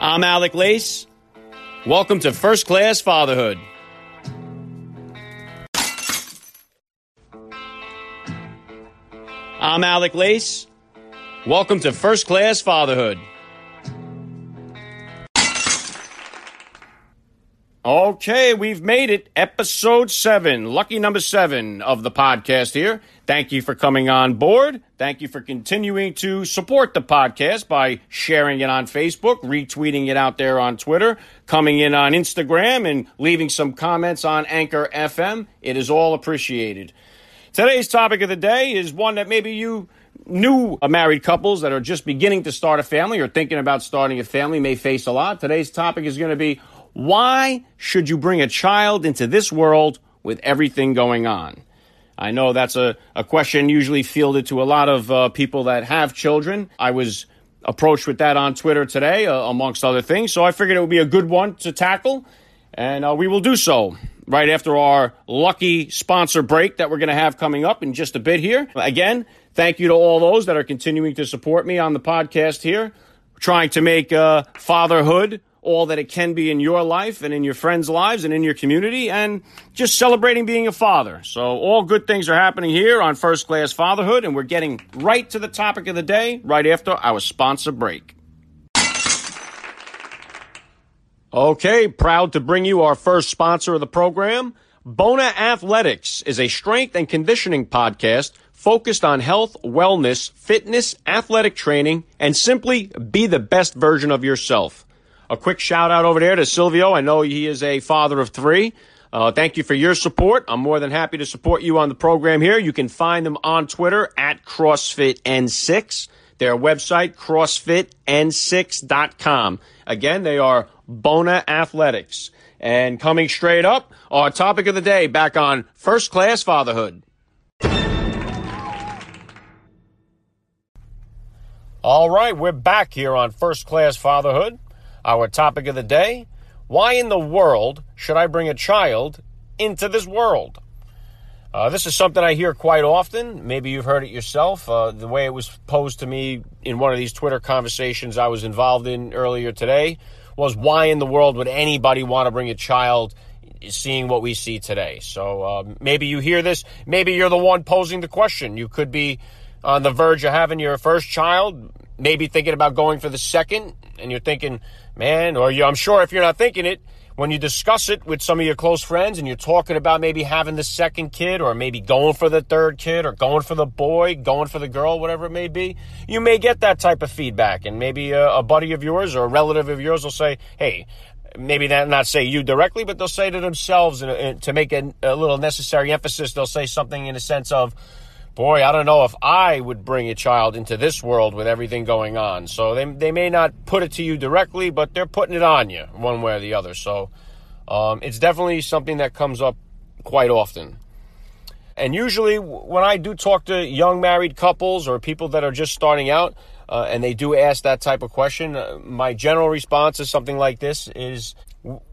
I'm Alec Lace. Welcome to First Class Fatherhood. I'm Alec Lace. Welcome to First Class Fatherhood. Okay, we've made it. Episode seven, lucky number seven of the podcast here. Thank you for coming on board. Thank you for continuing to support the podcast by sharing it on Facebook, retweeting it out there on Twitter, coming in on Instagram, and leaving some comments on Anchor FM. It is all appreciated. Today's topic of the day is one that maybe you new married couples that are just beginning to start a family or thinking about starting a family may face a lot. Today's topic is going to be why should you bring a child into this world with everything going on? I know that's a, a question usually fielded to a lot of uh, people that have children. I was approached with that on Twitter today, uh, amongst other things, so I figured it would be a good one to tackle, and uh, we will do so right after our lucky sponsor break that we're going to have coming up in just a bit here. Again, thank you to all those that are continuing to support me on the podcast here, trying to make uh, fatherhood all that it can be in your life and in your friends' lives and in your community, and just celebrating being a father. So, all good things are happening here on First Class Fatherhood, and we're getting right to the topic of the day right after our sponsor break. Okay, proud to bring you our first sponsor of the program. Bona Athletics is a strength and conditioning podcast focused on health, wellness, fitness, athletic training, and simply be the best version of yourself. A quick shout out over there to Silvio. I know he is a father of three. Uh, thank you for your support. I'm more than happy to support you on the program here. You can find them on Twitter at CrossFitN6. Their website, CrossFitN6.com. Again, they are Bona Athletics. And coming straight up, our topic of the day back on First Class Fatherhood. All right, we're back here on First Class Fatherhood. Our topic of the day why in the world should I bring a child into this world? Uh, this is something I hear quite often. Maybe you've heard it yourself. Uh, the way it was posed to me in one of these Twitter conversations I was involved in earlier today was why in the world would anybody want to bring a child seeing what we see today? So uh, maybe you hear this. Maybe you're the one posing the question. You could be on the verge of having your first child, maybe thinking about going for the second, and you're thinking, man, or you, I'm sure if you're not thinking it, when you discuss it with some of your close friends and you're talking about maybe having the second kid or maybe going for the third kid or going for the boy, going for the girl, whatever it may be, you may get that type of feedback. And maybe a, a buddy of yours or a relative of yours will say, hey, maybe not, not say you directly, but they'll say to themselves and, and to make a, a little necessary emphasis, they'll say something in a sense of, boy, I don't know if I would bring a child into this world with everything going on. So they, they may not put it to you directly, but they're putting it on you one way or the other. So um, it's definitely something that comes up quite often. And usually, when I do talk to young married couples or people that are just starting out, uh, and they do ask that type of question, uh, my general response is something like this: is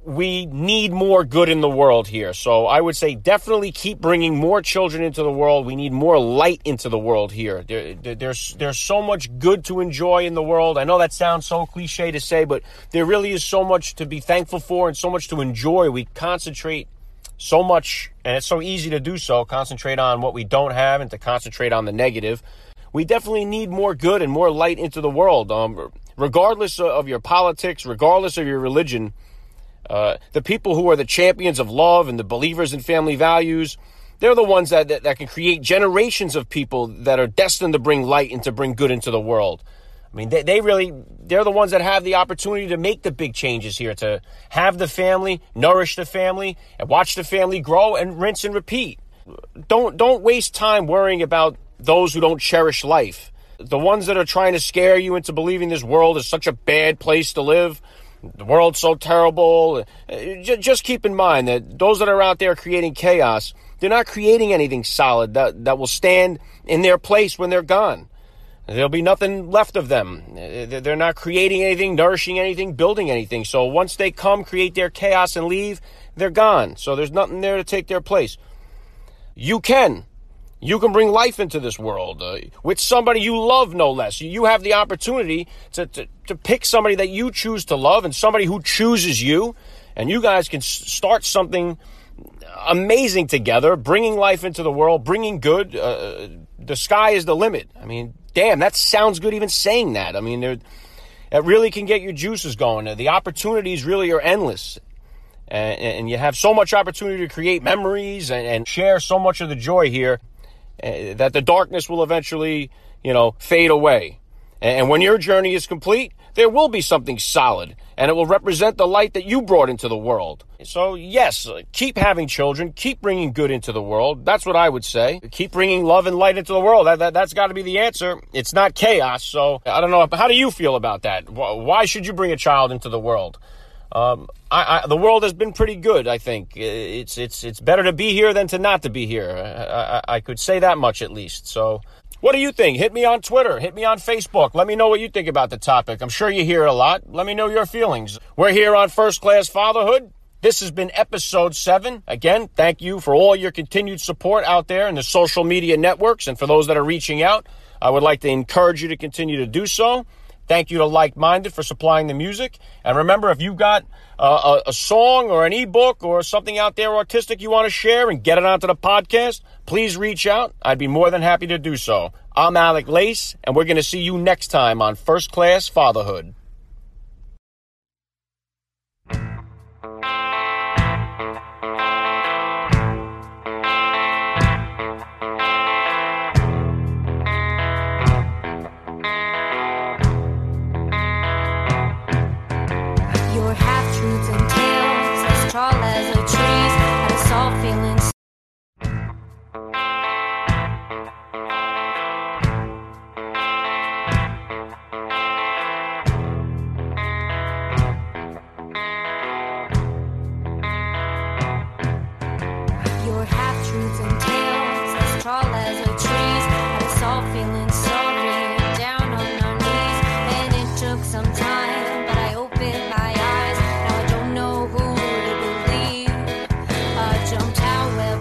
we need more good in the world here. So I would say definitely keep bringing more children into the world. We need more light into the world here. There, there's there's so much good to enjoy in the world. I know that sounds so cliche to say, but there really is so much to be thankful for and so much to enjoy. We concentrate so much, and it's so easy to do so. Concentrate on what we don't have and to concentrate on the negative. We definitely need more good and more light into the world. Um, regardless of your politics, regardless of your religion uh, the people who are the champions of love and the believers in family values, they're the ones that, that, that can create generations of people that are destined to bring light and to bring good into the world. I mean, they, they really, they're the ones that have the opportunity to make the big changes here, to have the family, nourish the family, and watch the family grow and rinse and repeat. Don't, don't waste time worrying about those who don't cherish life. The ones that are trying to scare you into believing this world is such a bad place to live the world's so terrible. Uh, just keep in mind that those that are out there creating chaos, they're not creating anything solid that, that will stand in their place when they're gone. There'll be nothing left of them. They're not creating anything, nourishing anything, building anything. So once they come, create their chaos, and leave, they're gone. So there's nothing there to take their place. You can. You can bring life into this world uh, with somebody you love, no less. You have the opportunity to, to, to pick somebody that you choose to love and somebody who chooses you, and you guys can start something amazing together, bringing life into the world, bringing good. Uh, the sky is the limit. I mean, damn, that sounds good even saying that. I mean, it really can get your juices going. The opportunities really are endless. And, and you have so much opportunity to create memories and, and share so much of the joy here Eh, that the darkness will eventually, you know, fade away. And when your journey is complete, there will be something solid and it will represent the light that you brought into the world. So, yes, uh, keep having children, keep bringing good into the world. That's what I would say. Keep bringing love and light into the world. That, that, that's got to be the answer. It's not chaos. So, I don't know. How do you feel about that? Why should you bring a child into the world? Um, I, I, the world has been pretty good. I think it's it's it's better to be here than to not to be here. I, I, could say that much at least. So, what do you think? Hit me on Twitter. Hit me on Facebook. Let me know what you think about the topic. I'm sure you hear it a lot. Let me know your feelings. We're here on First Class Fatherhood. This has been episode seven. Again, thank you for all your continued support out there in the social media networks, and for those that are reaching out, I would like to encourage you to continue to do so. Thank you to Like Minded for supplying the music. And remember, if you've got uh, a, a, song or an ebook or something out there artistic you want to share and get it onto the podcast, please reach out. I'd be more than happy to do so. I'm Alec Lace, and we're going to see you next time on First Class Fatherhood.